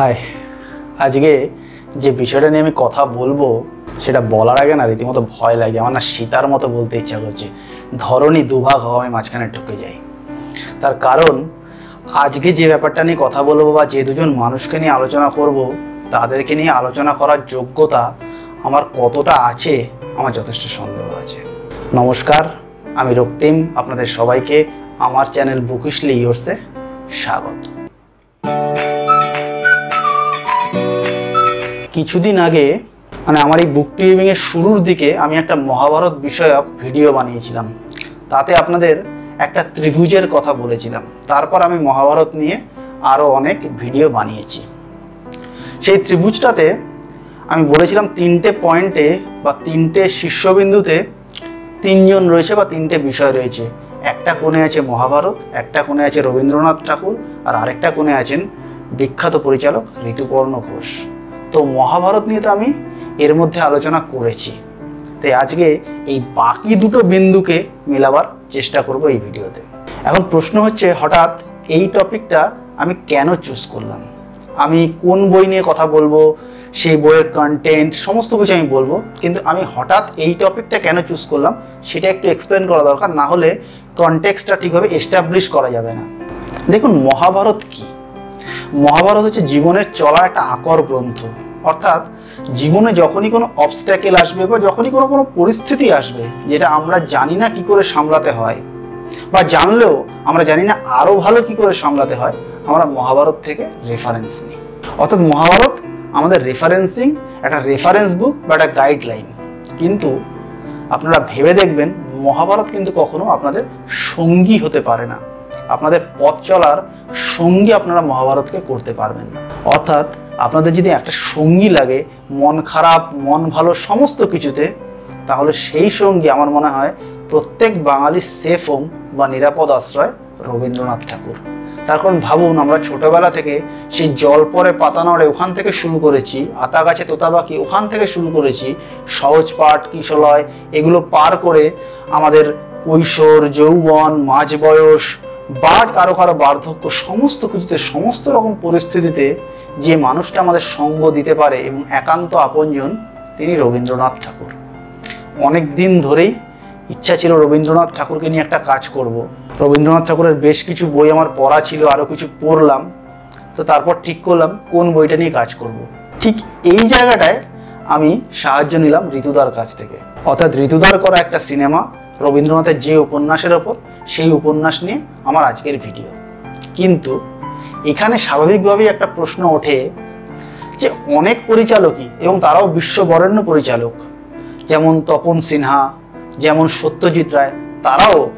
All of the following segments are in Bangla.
হাই আজকে যে বিষয়টা নিয়ে আমি কথা বলব, সেটা বলার আগে না রীতিমতো ভয় লাগে। আমার না সীতার মতো বলতে ইচ্ছা করছে। ধরনী দুভাগ হওয়া আমি মাঝখানে ঢুকে যাই। তার কারণ, আজকে যে ব্যাপারটা নিয়ে কথা বলব বা যে দুজন মানুষকে নিয়ে আলোচনা করব, তাদেরকে নিয়ে আলোচনা করার যোগ্যতা আমার কতটা আছে, আমার যথেষ্ট সন্দেহ আছে। নমস্কার, আমি রক্তিম। আপনাদের সবাইকে আমার চ্যানেল বুকিশলি ইয়োর্সে স্বাগত। কিছুদিন আগে মানে আমার এই বুক টিউবিং এর শুরুর দিকে আমি একটা মহাভারত বিষয়ক ভিডিও বানিয়েছিলাম। তাতে আপনাদের একটা ত্রিভুজের কথা বলেছিলাম। তারপর আমি মহাভারত নিয়ে আরও অনেক ভিডিও বানিয়েছি। সেই ত্রিভুজটাতে আমি বলেছিলাম তিনটে পয়েন্টে বা তিনটে শীর্ষবিন্দুতে তিনজন রয়েছে বা তিনটে বিষয় রয়েছে। একটা কোণে আছে মহাভারত, একটা কোণে আছে রবীন্দ্রনাথ ঠাকুর, আর আরেকটা কোণে আছেন বিখ্যাত পরিচালক ঋতুপর্ণ ঘোষ। তো মহাভারত নিয়ে তো আমি এর মধ্যে আলোচনা করেছি। তাই আজকে এই বাকি দুটো বিন্দুকে মেলাবার চেষ্টা করব এই ভিডিওতে। এখন প্রশ্ন হচ্ছে, হঠাৎ এই টপিকটা আমি কেন চুজ করলাম? আমি কোন বই নিয়ে কথা বলব? সেই বইয়ের কন্টেন্ট সমস্ত কিছু আমি বলব। কিন্তু আমি হঠাৎ এই টপিকটা কেন চুজ করলাম, সেটা একটু এক্সপ্লেন করা দরকার, না হলে কনটেক্সটটা ঠিকভাবে এস্টাবলিশ করা যাবে না। দেখুন, মহাভারত কি? মহাভারত হচ্ছে জীবনের চলার একটা আকর গ্রন্থ। অর্থাৎ জীবনে যখনই কোনো অবস্ট্যাকেল আসবে বা যখনই কোনো কোনো পরিস্থিতি আসবে যেটা আমরা জানি না কি করে সামলাতে হয় বা জানলেও আমরা জানি না আরও ভালো কি করে সামলাতে হয়, আমরা মহাভারত থেকে রেফারেন্স নিই। অর্থাৎ মহাভারত আমাদের রেফারেন্সিং একটা রেফারেন্স বুক বা একটা গাইডলাইন কিন্তু আপনারা ভেবে দেখবেন মহাভারত কিন্তু কখনো আপনাদের সঙ্গী হতে পারে না। আপনাদের পথ চলার সঙ্গী আপনারা মহাভারতকে করতে পারবেন না। অর্থাৎ আপনাদের যদি একটা সঙ্গী লাগে, মন খারাপ, মন ভালো সমস্ত কিছুতে, তাহলে সেই সঙ্গী আমার মনে হয় প্রত্যেক বাঙালির সেফ হোম বা নিরাপদ আশ্রয় রবীন্দ্রনাথ ঠাকুর। তার কারণ ভাবুন, আমরা ছোটবেলা থেকে সেই জল পরে পাতা নড়ে ওখান থেকে শুরু করেছি আতা গাছে তোতাবাকি ওখান থেকে শুরু করেছি, সহজ পাঠ কিশলয়, এগুলো পার করে আমাদের কৈশোর, যৌবন মাঝ বয়স বা কারও কারও বার্ধক্য, সমস্ত কিছুতে, সমস্ত রকম পরিস্থিতিতে যে মানুষটা আমাদের সঙ্গ দিতে পারে এবং একান্ত আপনজন, তিনি রবীন্দ্রনাথ ঠাকুর অনেক দিন ধরেই ইচ্ছা ছিল রবীন্দ্রনাথ ঠাকুরকে নিয়ে একটা কাজ করব। রবীন্দ্রনাথ ঠাকুরের বেশ কিছু বই আমার পড়া ছিল আরও কিছু পড়লাম তো তারপর ঠিক করলাম, কোন বইটা নিয়ে কাজ করব। ঠিক এই জায়গাটায় আমি সাহায্য নিলাম ঋতুদার কাছ থেকে অর্থাৎ ঋতুদার করা একটা সিনেমা রবীন্দ্রনাথের যে উপন্যাসের ওপর, সেই উপন্যাস নিয়ে আমার আজকের ভিডিও। কিন্তু এখানে স্বাভাবিকভাবেই একটা প্রশ্ন ওঠে যে অনেক পরিচালকই এবং তারাও বিশ্ববরেণ্য পরিচালক, যেমন তপন সিনহা, যেমন সত্যজিৎ রায়, তারাও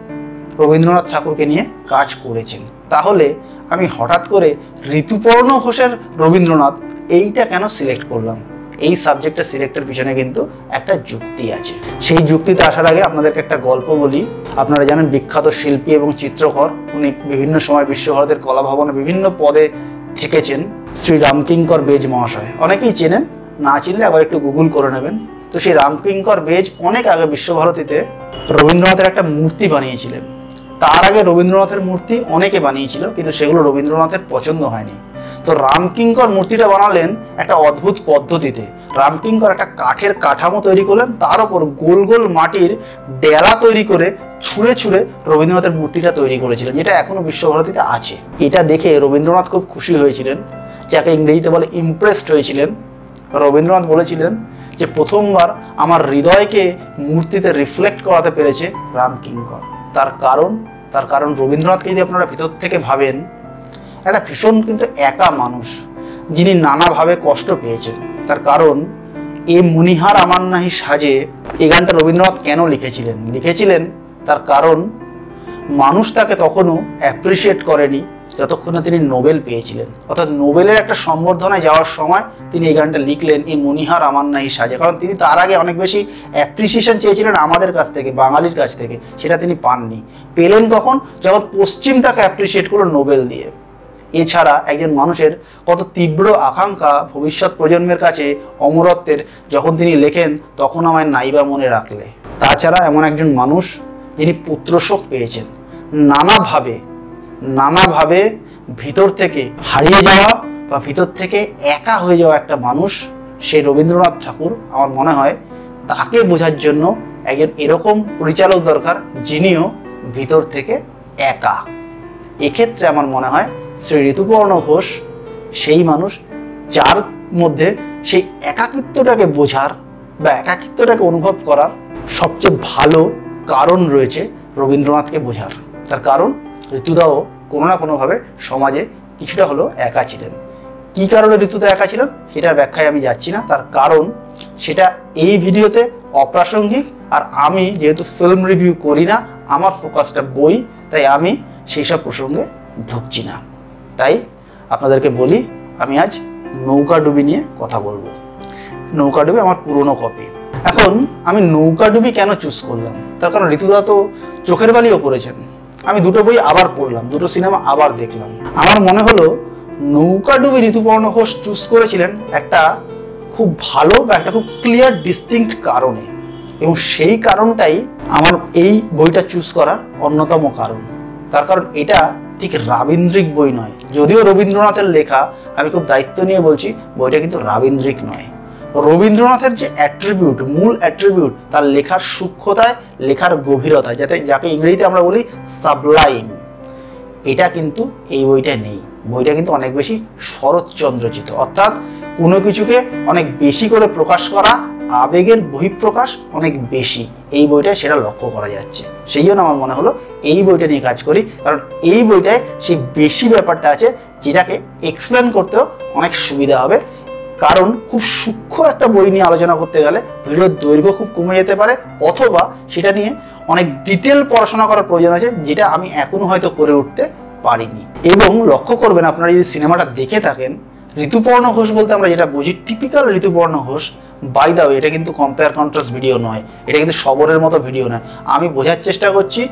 রবীন্দ্রনাথ ঠাকুরকে নিয়ে কাজ করেছেন। তাহলে আমি হঠাৎ করে ঋতুপর্ণ ঘোষের রবীন্দ্রনাথ এইটা কেন সিলেক্ট করলাম? এই সাবজেক্টটা সিলেক্টের পিছনে কিন্তু একটা যুক্তি আছে। সেই যুক্তিতে আসার আগে আপনাদেরকে একটা গল্প বলি। আপনারা জানেন বিখ্যাত শিল্পী এবং চিত্রকর, উনি বিভিন্ন সময় বিশ্বভারতের কলা ভবনে বিভিন্ন পদে থেকেছেন, শ্রী রামকিঙ্কর বেজ মহাশয়। অনেকেই চেনেন, না চিনলে আবার একটু গুগল করে নেবেন। তো সেই রামকিঙ্কর বেজ অনেক আগে বিশ্বভারতীতে রবীন্দ্রনাথের একটা মূর্তি বানিয়েছিলেন। তার আগে রবীন্দ্রনাথের মূর্তি অনেকে বানিয়েছিল, কিন্তু সেগুলো রবীন্দ্রনাথের পছন্দ হয়নি। তো রামকিঙ্কর মূর্তিটা বানালেন একটা অদ্ভুত পদ্ধতিতে। রামকিঙ্কর একটা কাঠের কাঠামো তৈরি করলেন, তার উপর গোল গোল মাটির ডেলা তৈরি করে ছুঁড়ে ছুঁড়ে রবীন্দ্রনাথের মূর্তিটা তৈরি করেছিলেন, যেটা এখনও বিশ্বভারতীতে আছে। এটা দেখে রবীন্দ্রনাথ খুব খুশি হয়েছিলেন, যাকে ইংরেজিতে বলে ইমপ্রেসড হয়েছিলেন। রবীন্দ্রনাথ বলেছিলেন যে, প্রথমবার আমার হৃদয়কে মূর্তিতে রিফ্লেক্ট করাতে পেরেছে রামকিঙ্কর। তার কারণ তার কারণ রবীন্দ্রনাথকে যদি আপনারা ভিতর থেকে ভাবেন একটা ভীষণ কিন্তু একা মানুষ, যিনি নানাভাবে কষ্ট পেয়েছেন। তার কারণ, এ মনিহার আমার নাহি সাজে এই গানটা রবীন্দ্রনাথ কেন লিখেছিলেন? লিখেছিলেন তার কারণ, মানুষ তাকে তখনও অ্যাপ্রিসিয়েট করেনি যতক্ষণ না তিনি নোবেল পেয়েছিলেন। অর্থাৎ নোবেলের একটা সম্বর্ধনায় যাওয়ার সময় তিনি এই গানটা লিখলেন এই মনিহার আমার নাহি সাজে। কারণ তিনি তার আগে অনেক বেশি অ্যাপ্রিসিয়েশন চেয়েছিলেন আমাদের কাছ থেকে, বাঙালির কাছ থেকে, সেটা তিনি পাননি। পেলেন কখন যখন পশ্চিম তাকে অ্যাপ্রিসিয়েট করল নোবেল দিয়ে। এছাড়া একজন মানুষের কত তীব্র আকাঙ্ক্ষা ভবিষ্যৎ প্রজন্মের কাছে অমরত্বের যখন তিনি লেখেন, তখন আমায় নাইবা মনে রাখলে। তাছাড়া এমন একজন মানুষ যিনি পুত্রশোক পেয়েছেন। নানাভাবে নানাভাবে ভিতর থেকে হারিয়ে যাওয়া বা ভিতর থেকে একা হয়ে যাওয়া একটা মানুষ সেই রবীন্দ্রনাথ ঠাকুর, আমার মনে হয়, তাকে বোঝার জন্য একজন এরকম পরিচালক দরকার যিনিও ভিতর থেকে একা। এক্ষেত্রে আমার মনে হয় শ্রী ঋতুপর্ণ ঘোষ, সেই মানুষ যার মধ্যে সেই একাকিত্বটাকে বোঝার বা একাকিত্বটাকে অনুভব করার সবচেয়ে ভালো কারণ রয়েছে রবীন্দ্রনাথকে বোঝার। তার কারণ, ঋতুদাও কোনো না কোনোভাবে সমাজে কিছুটা হলেও একা ছিলেন। কী কারণে ঋতুদা একা ছিলেন সেটার ব্যাখ্যায় আমি যাচ্ছি না। তার কারণ, সেটা এই ভিডিওতে অপ্রাসঙ্গিক আর আমি যেহেতু ফিল্ম রিভিউ করি না, আমার ফোকাসটা বই, তাই আমি সেই সব প্রসঙ্গে ঢুকছি না। তাই আপনাদেরকে বলি, আমি আজ নৌকাডুবি নিয়ে কথা বলব। নৌকাডুবি আমার পুরনো কপি এখন আমি নৌকাডুবি কেন চুজ করলাম? তার কারণ ঋতুদা তো চোখের বালিও পড়েছেন। আমি দুটো বই আবার পড়লাম, দুটো সিনেমা আবার দেখলাম। আমার মনে হলো নৌকাডুবি ঋতুপর্ণ ঘোষ চুজ করেছিলেন একটা খুব ভালো বা একটা খুব ক্লিয়ার ডিস্টিংক্ট কারণে। এবং সেই কারণটাই আমার এই বইটা চুজ করার অন্যতম কারণ। তার কারণ এটা ঠিক রাবীন্দ্রিক বই নয়। যদিও রবীন্দ্রনাথের লেখা, আমি খুব দায়িত্ব নিয়ে বলছি, বইটা কিন্তু রাবীন্দ্রিক নয়। রবীন্দ্রনাথের যে অ্যাট্রিবিউট মূল অ্যাট্রিবিউট তার লেখার সূক্ষ্মতায়, লেখার গভীরতায়, যাতে যাকে ইংরেজিতে আমরা বলি সাবলাইম এটা কিন্তু এই বইটা নেই। বইটা কিন্তু অনেক বেশি শরৎচন্দ্রচিত। অর্থাৎ কোনো কিছুকে অনেক বেশি করে প্রকাশ করা আবেগের বহিঃপ্রকাশ অনেক বেশি। এই বইটায় সেটা লক্ষ্য করা যাচ্ছে। সেই জন্য আমার মনে হলো এই বইটা নিয়ে কাজ করি, কারণ এই বইটায় সেই বেশি ব্যাপারটা আছে যেটাকে এক্সপ্লেন করতেও অনেক সুবিধা হবে। কারণ খুব সূক্ষ্ম একটা বই নিয়ে আলোচনা করতে গেলে ভিডিওর দৈর্ঘ্য খুব কমে যেতে পারে, অথবা সেটা নিয়ে অনেক ডিটেল পড়াশোনা করার প্রয়োজন আছে, যেটা আমি এখনও হয়তো করে উঠতে পারিনি। এবং লক্ষ্য করবেন, আপনারা যদি সিনেমাটা দেখে থাকেন, ঋতুপর্ণ ঘোষ বলতে আমরা যেটা বুঝি টিপিক্যাল ঋতুপর্ণ ঘোষ বাই দাও এটা কিন্তু কম্পেয়ার কন্ট্রাস্ট ভিডিও নয়। এটা কিন্তু সবরের মতো ভিডিও নয়। আমি বোঝার চেষ্টা করছি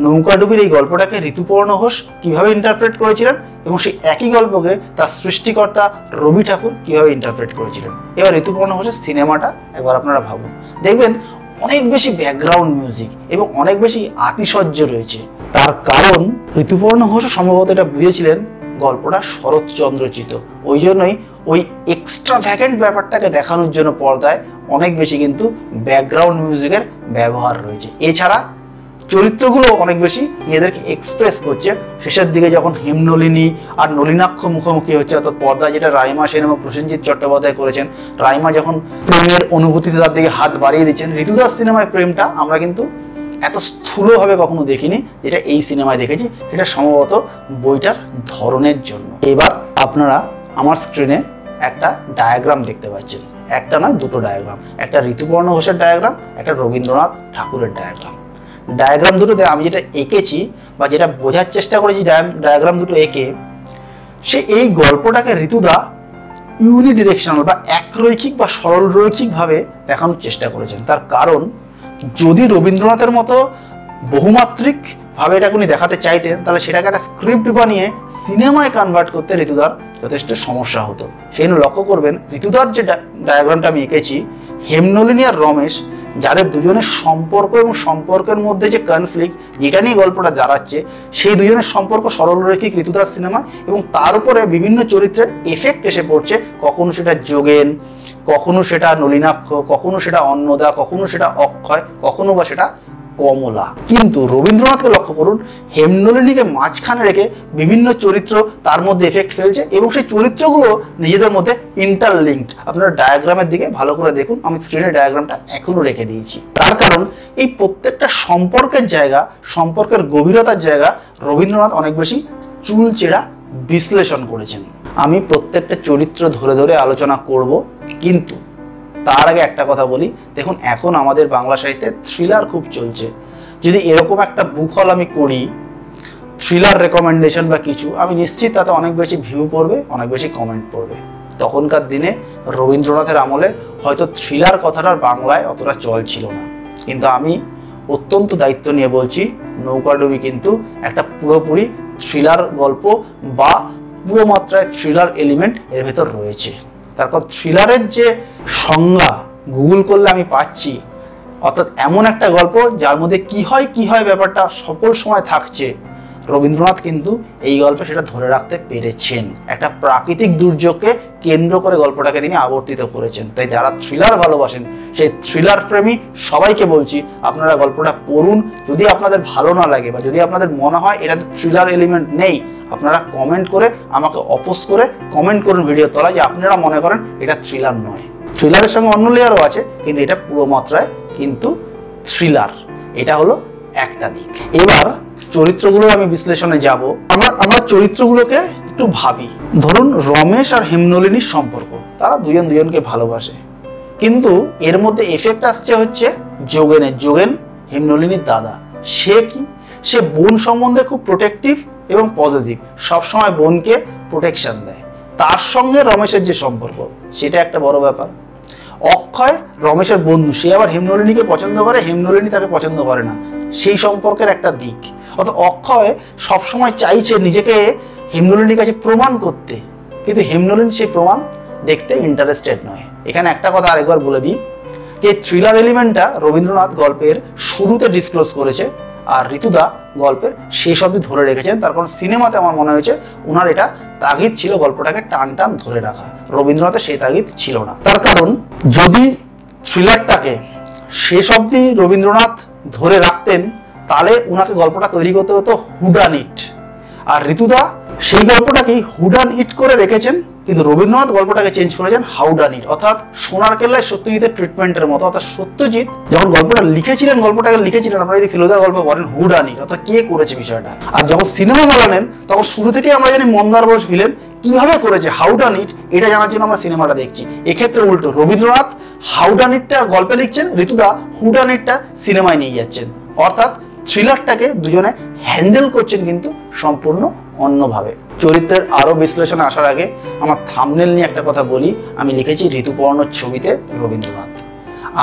নৌকাডুবির এই গল্পটাকে ঋতুপর্ণ ঘোষ কীভাবে ইন্টারপ্রেট করেছিলেন এবং সেই একই গল্পকে তার সৃষ্টিকর্তা রবি ঠাকুর কীভাবে ইন্টারপ্রেট করেছিলেন। এবার ঋতুপর্ণ ঘোষের সিনেমাটা একবার আপনারা ভাবুন। দেখবেন, অনেক বেশি ব্যাকগ্রাউন্ড মিউজিক এবং অনেক বেশি আতিশয্য রয়েছে। তার কারণ, ঋতুপর্ণ ঘোষ সম্ভবত এটা বুঝেছিলেন, গল্পটা শরৎচন্দ্রচিত। ওই জন্যই ওই এক্সট্রা ভ্যাকেন্ট ব্যাপারটাকে দেখানোর জন্য পর্দায় অনেক বেশি কিন্তু ব্যাকগ্রাউন্ড মিউজিকের ব্যবহার রয়েছে। এছাড়া চরিত্রগুলো অনেক বেশি নিজেদেরকে এক্সপ্রেস করছে। শেষের দিকে যখন হেমনলিনী আর নলিনাক্ষ মুখোমুখি হচ্ছে, অর্থাৎ পর্দায় যেটা রাইমা সেন এবং প্রসেনজিৎ চট্টোপাধ্যায় করেছেন, রাইমা যখন প্রেমের অনুভূতিতে তার দিকে হাত বাড়িয়ে দিচ্ছেন, ঋতুদাস সিনেমায় প্রেমটা আমরা কিন্তু এত স্থূলভাবে কখনো দেখিনি যেটা এই সিনেমায় দেখেছি। এটা সম্ভবত বইটার ধরনের জন্য। এবার আপনারা আমার স্ক্রিনে একটা ডায়াগ্রাম দেখতে পাচ্ছেন। একটা নয়, দুটো ডায়াগ্রাম একটা ঋতুপর্ণ ঘোষের ডায়াগ্রাম একটা রবীন্দ্রনাথ ঠাকুরের ডায়াগ্রাম ডায়াগ্রাম দুটোতে আমি যেটা এঁকেছি বা যেটা বোঝার চেষ্টা করেছি ডায়াগ্রাম দুটো এঁকে, সে এই গল্পটাকে ঋতুদা ইউনিডিরেকশনাল বা একরৈখিক বা সরল রৈখিকভাবে দেখানোর চেষ্টা করেছেন। তার কারণ, যদি রবীন্দ্রনাথের মতো বহুমাত্রিক ভাবে এটা উনি দেখাতে চাইতেন তাহলে সেটাকে একটা স্ক্রিপ্ট বানিয়ে সিনেমায় কনভার্ট করতে ঋতুদার যথেষ্ট সমস্যা হতো। সেই লক্ষ্য করবেন, ঋতুদার যে ডায়াগ্রামটা আমি এঁকেছি, হেমনলিনী আর রমেশ, যাদের দুজনের সম্পর্ক এবং সম্পর্কের মধ্যে যে কনফ্লিক্ট যেটা নিয়ে গল্পটা দাঁড়াচ্ছে, সেই দুজনের সম্পর্ক সরলরৈখিক ঋতুদাস সিনেমা এবং তার উপরে বিভিন্ন চরিত্রের এফেক্ট এসে পড়ছে। কখনো সেটা যোগেন, কখনো সেটা নলিনাক্ষ, কখনো সেটা অন্নদা, কখনো সেটা অক্ষয়, কখনো বা সেটা কমলা। কিন্তু রবীন্দ্রনাথকে লক্ষ্য করুন, হেমনলিনীকে মাঝখানে রেখে বিভিন্ন চরিত্র তার মধ্যে এফেক্ট ফেলছে এবং সেই চরিত্রগুলো নিজেদের মধ্যে ইন্টারলিঙ্কড আপনারা ডায়াগ্রামের দিকে ভালো করে দেখুন, আমি স্ক্রিনে ডায়াগ্রামটা এখনও রেখে দিয়েছি। তার কারণ, এই প্রত্যেকটা সম্পর্কের জায়গা, সম্পর্কের গভীরতার জায়গা রবীন্দ্রনাথ অনেক বেশি চুলচেরা বিশ্লেষণ করেছেন। আমি প্রত্যেকটা চরিত্র ধরে ধরে আলোচনা করব, কিন্তু তার আগে একটা কথা বলি। দেখুন, এখন আমাদের বাংলা সাহিত্যে থ্রিলার খুব চলছে। যদি এরকম একটা বুক হল আমি করি থ্রিলার রেকমেন্ডেশন বা কিছু, আমি নিশ্চিত তাতে অনেক বেশি ভিউ পড়বে, অনেক বেশি কমেন্ট পড়বে। তখনকার দিনে রবীন্দ্রনাথের আমলে হয়তো থ্রিলার কথাটার বাংলায় অতটা চল ছিল না। কিন্তু আমি অত্যন্ত দায়িত্ব নিয়ে বলছি নৌকাডুবি কিন্তু একটা পুরোপুরি থ্রিলার গল্প বা পুরো মাত্রায় থ্রিলার এলিমেন্ট এর ভেতর রয়েছে। তারপর থ্রিলারের যে সংজ্ঞা গুগল করলে আমি পাচ্ছি, অর্থাৎ এমন একটা গল্প যার মধ্যে কি হয় কি হয় ব্যাপারটা সকল সময় থাকছে। রবীন্দ্রনাথ কিন্তু এই গল্পে সেটা ধরে রাখতে পেরেছেন। একটা প্রাকৃতিক দুর্যোগকে কেন্দ্র করে গল্পটাকে তিনি আবর্তিত করেছেন। তাই যারা থ্রিলার ভালোবাসেন, সেই থ্রিলার প্রেমী সবাইকে বলছি, আপনারা গল্পটা পড়ুন। যদি আপনাদের ভালো না লাগে বা যদি আপনাদের মনে হয় এটাতে থ্রিলার এলিমেন্ট নেই আপনারা কমেন্ট করে আমাকে অপোজ করে কমেন্ট করুন ভিডিও তলায় যে আপনারা মনে করেন এটা থ্রিলার নয়। থ্রিলারের সঙ্গে অন্য লেয়ারও আছে, কিন্তু এটা পুরো মাত্রায় কিন্তু থ্রিলার এটা হলো একটা দিক। এবার চরিত্রগুলো আমি বিশ্লেষণে যাব। আমরা আমরা চরিত্রগুলোকে একটু ভাবি। ধরুন রমেশ আর হেমনলিনীর সম্পর্ক। তারা দুজন দুজনকে ভালোবাসে। কিন্তু এর মধ্যে এফেক্ট আসছে হচ্ছে যোগেনের। যোগেন হেমনলিনীর দাদা। সে কি? সে বোন সম্বন্ধে খুব প্রোটেক্টিভ এবং পজিটিভ সবসময় বোনকে প্রোটেকশন দেয়। তার সঙ্গে রমেশের যে সম্পর্ক, সেটা একটা বড় ব্যাপার। অক্ষয় রমেশের বন্ধু, সে আবার হেমনলিনীকে পছন্দ করে, হেমনলিনী তাকে পছন্দ করে না। সেই সম্পর্কের একটা দিক। অর্থাৎ অক্ষয় সবসময় চাইছে নিজেকে হেমনলিনীর কাছে প্রমাণ করতে। কিন্তু হেমনলিনী সেই প্রমাণ দেখতে ইন্টারেস্টেড নয়। এখানে একটা কথা আরেকবার বলে দিই, যে থ্রিলার এলিমেন্টটা রবীন্দ্রনাথ গল্পের শুরুতে ডিসক্লোজ করেছে। আর ঋতুদা গল্পের শেষ অবধি ধরে রেখেছেন। তার কারণ সিনেমাতে আমার মনে হয়েছে ওনার এটা তাগিদ ছিল, গল্পটাকে টান টান ধরে রাখা। রবীন্দ্রনাথের সেই তাগিদ ছিল না। তার কারণ যদি থ্রিলারটাকে শেষ অবধি রবীন্দ্রনাথ ধরে রাখতেন, তাহলে ওনাকে গল্পটা তৈরি করতে হতো হুডান ইট আর ঋতুদা সেই গল্পটাকেই হুডান ইট করে রেখেছেন কিন্তু রবীন্দ্রনাথ গল্পটাকে চেঞ্জ করেছেন হাউডান ইট অর্থাৎ সোনার কেল্লায় সত্যজিতের ট্রিটমেন্টের মতো। অর্থাৎ সত্যজিৎ যখন গল্পটা লিখেছিলেন, গল্পটাকে লিখেছিলেন, আপনারা যদি ফিলোজার গল্প করেন হুডান ইট অর্থাৎ কে করেছে বিষয়টা? আর যখন সিনেমা বানালেন, তখন শুরু থেকেই আমরা জানি মন্দার বোস ভিলেন কীভাবে করেছে হাউডান ইট এটা জানার জন্য আমরা সিনেমাটা দেখছি। এক্ষেত্রে উল্টো, রবীন্দ্রনাথ হাউডান ইটটা গল্পে লিখছেন, ঋতুদা হুডান ইটটা সিনেমায় নিয়ে যাচ্ছেন। অর্থাৎ থ্রিলারটাকে দুজনে হ্যান্ডেল করছেন কিন্তু সম্পূর্ণ অন্যভাবে। চরিত্রের আরও বিশ্লেষণে আসার আগে আমার থামনেল নিয়ে একটা কথা বলি। আমি লিখেছি ঋতুপর্ণ ছবিতে রবীন্দ্রনাথ।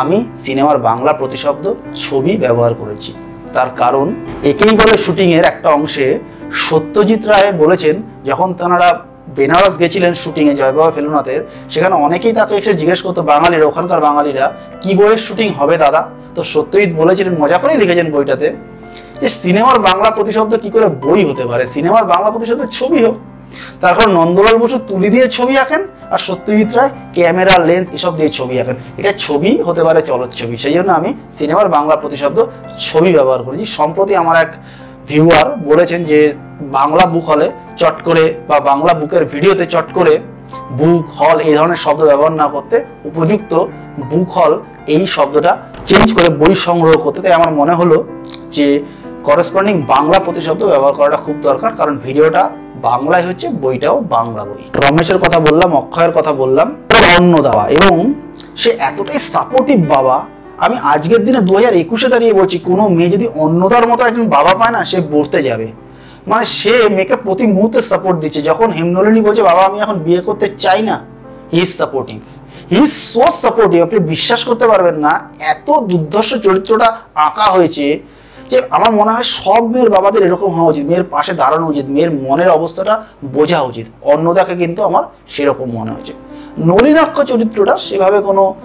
আমি সিনেমার বাংলা প্রতিশব্দ ছবি ব্যবহার করেছি। তার কারণ, একেই বলে শুটিংয়ের একটা অংশে সত্যজিৎ রায় বলেছেন, যখন তাঁরা বেনারস গেছিলেন শুটিংয়ে জয়বাবা ফেলুনাথের, সেখানে অনেকেই তাকে এসে জিজ্ঞেস করতো, বাঙালিরা, ওখানকার বাঙালিরা কি বইয়ের শুটিং হবে দাদা? তো সত্যজিৎ বলেছিলেন, মজা করেই লিখেছেন বইটাতে। যে সিনেমার বাংলা প্রতিশব্দ কি করে বই হতে পারে? সিনেমার বাংলা প্রতিশব্দ ছবি হোক। তারপর নন্দলাল বসু তুলি দিয়ে ছবি আঁকেন আর সত্যজিৎ রায় ক্যামেরা, লেন্স এসব দিয়ে ছবি আঁকেন। এটা ছবি হতে পারে চলচ্ছবি সেই জন্য আমি সিনেমার বাংলা প্রতিশব্দ ছবি ব্যবহার করেছি। সম্প্রতি আমার এক ভিউয়ার বলেছেন যে, বাংলা বুক হলে চট করে বা বাংলা বুকের ভিডিওতে চট করে বুক হল এই ধরনের শব্দ ব্যবহার না করতে উপযুক্ত বুক হল এই শব্দটা চেঞ্জ করে বই সংগ্রহ করতে। তাই আমার মনে হলো যে করেসপন্ডিং বাংলা প্রতিশব্দ ব্যবহার করাটা খুব দরকার, কারণ ভিডিওটা বাংলায় হচ্ছে, বইটাও বাংলা বই। রমেশের কথা বললাম, অক্ষয়ের কথা বললাম অন্ন দেওয়া এবং সে এতটাই সাপোর্টিভ বাবা, আমি আজকের দিনে দু হাজার একুশে দাঁড়িয়ে বলছি, কোনো মেয়ে যদি অন্নদার মতো একজন বাবা পায় না, সে বসতে যাবে। মানে সে মেয়েকে প্রতি মুহূর্তে সাপোর্ট দিচ্ছে। যখন হেমনলিনী বলছে, বাবা, আমি এখন বিয়ে করতে চাই না he is supportive he is so supportive আপনি বিশ্বাস করতে পারবেন না, এত দুর্ধর্ষ চরিত্রটা আঁকা হয়েছে যে আমার মনে হয় সব মেয়ের বাবাদের এরকম হওয়া উচিত। মেয়ের পাশে দাঁড়ানো উচিত, মেয়ের মনের অবস্থাটা বোঝা উচিত। অন্নদাকে কিন্তু আমার সেরকম মনে হয়েছে। নলিনাক্ষ চরিত্রটা সেভাবে কোনো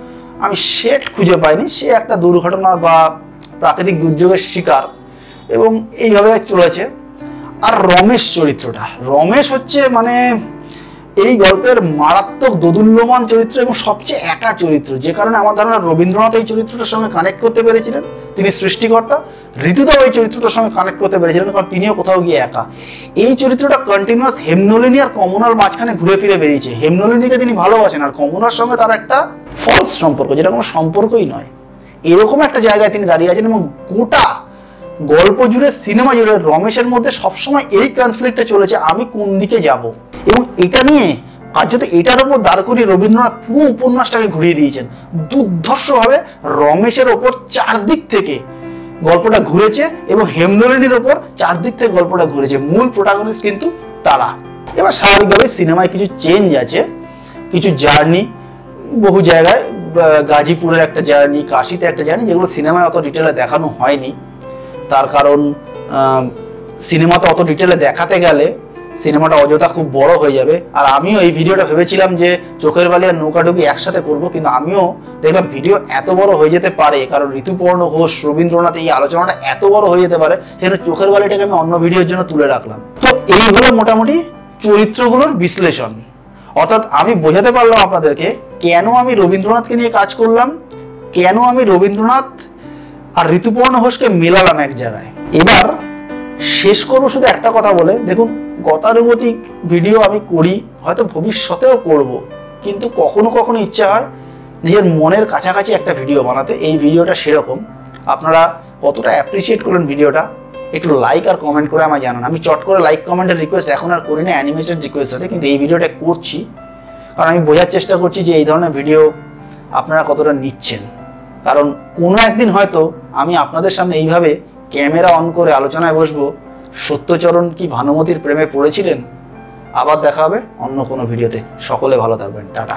আমি সেট খুঁজে পাইনি। সে একটা দুর্ঘটনা বা প্রাকৃতিক দুর্যোগের শিকার এবং এইভাবে চলেছে। আর রমেশ চরিত্রটা। রমেশ হচ্ছে মানে এই গল্পের মারাত্মক দোদুল্যমান চরিত্র এবং সবচেয়ে একা চরিত্র, যে কারণে আমার ধারণা রবীন্দ্রনাথ এই চরিত্রটার সঙ্গে কানেক্ট করতে পেরেছিলেন। তিনি সৃষ্টিকর্তা ঋতুদাও এই চরিত্রটার সঙ্গে কানেক্ট করতে পেরেছিলেন, কারণ তিনিও কোথাও গিয়ে একা। এই চরিত্রটা কন্টিনিউয়াস হেমনলিনী আর কমনার মাঝখানে ঘুরে ফিরে বেরিয়েছে। হেমনলিনীকে তিনি ভালোবাসেন, আর কমনার সঙ্গে তার একটা ফলস সম্পর্ক, যেটা কোনো সম্পর্কই নয়। এরকম একটা জায়গায় তিনি দাঁড়িয়ে আছেন এবং গোটা গল্প জুড়ে, সিনেমা জুড়ে রমেশের মধ্যে সবসময় এই কনফ্লিক্টটা চলেছে, আমি কোন দিকে যাব? এবং এটা নিয়ে আর যদি এটার উপর দাঁড় করিয়ে রবীন্দ্রনাথ পুরো উপন্যাসটাকে ঘুরিয়ে দিয়েছেন। দুর্ধর্ষভাবে রমেশের ওপর চারদিক থেকে গল্পটা ঘুরেছে এবং হেমনলিনীর ওপর চারদিক থেকে গল্পটা ঘুরেছে। মূল প্রোটাগনিস্ট কিন্তু তারা। এবার স্বাভাবিকভাবে সিনেমায় কিছু চেঞ্জ আছে, কিছু জার্নি বহু জায়গায় গাজীপুরের একটা জার্নি কাশিতে একটা জার্নি যেগুলো সিনেমায় অত ডিটেলে দেখানো হয়নি। তার কারণ সিনেমাতে অত ডিটেলে দেখাতে গেলে সিনেমাটা অযথা খুব বড় হয়ে যাবে। আর আমিও এই ভিডিওটা ভেবেছিলাম যে চোখের বালি আর নৌকাডুবি একসাথে করব, কিন্তু আমিও দেখলাম ভিডিও এত বড় হয়ে যেতে পারে, কারণ ঋতুপর্ণ ঘোষ, রবীন্দ্রনাথ এই আলোচনাটা এত বড় হয়ে যেতে পারে সেজন্য চোখের বালিটাকে আমি অন্য ভিডিওর জন্য তুলে রাখলাম। তো এই হলো মোটামুটি চরিত্রগুলোর বিশ্লেষণ। অর্থাৎ আমি বোঝাতে পারলাম আপনাদেরকে কেন আমি রবীন্দ্রনাথকে নিয়ে কাজ করলাম, কেন আমি রবীন্দ্রনাথ আর ঋতুপর্ণ ঘোষকে মেলালাম এক জায়গায়। এবার শেষ করব শুধু একটা কথা বলে। দেখুন গতানুগতিক ভিডিও আমি করি, হয়তো ভবিষ্যতেও করব। কিন্তু কখনো কখনো ইচ্ছা হয় নিজের মনের কাছাকাছি একটা ভিডিও বানাতে। এই ভিডিওটা সেরকম। আপনারা কতটা অ্যাপ্রিসিয়েট করলেন ভিডিওটা, একটু লাইক আর কমেন্ট করে আমায় জানান। আমি চট করে লাইক কমেন্টের রিকোয়েস্ট এখন আর করি না অ্যানিমেটেড রিকোয়েস্ট আছে, কিন্তু এই ভিডিওটা করছি। কারণ আমি বোঝার চেষ্টা করছি যে এই ধরনের ভিডিও আপনারা কতটা নিচ্ছেন। কারণ কোনো একদিন হয়তো আমি আপনাদের সামনে এইভাবে ক্যামেরা অন করে আলোচনায় বসবো সত্যচরণ কি ভানুমতির প্রেমে পড়েছিলেন? আবার দেখা হবে অন্য কোনো ভিডিওতে। সকলে ভালো থাকবেন। টাটা।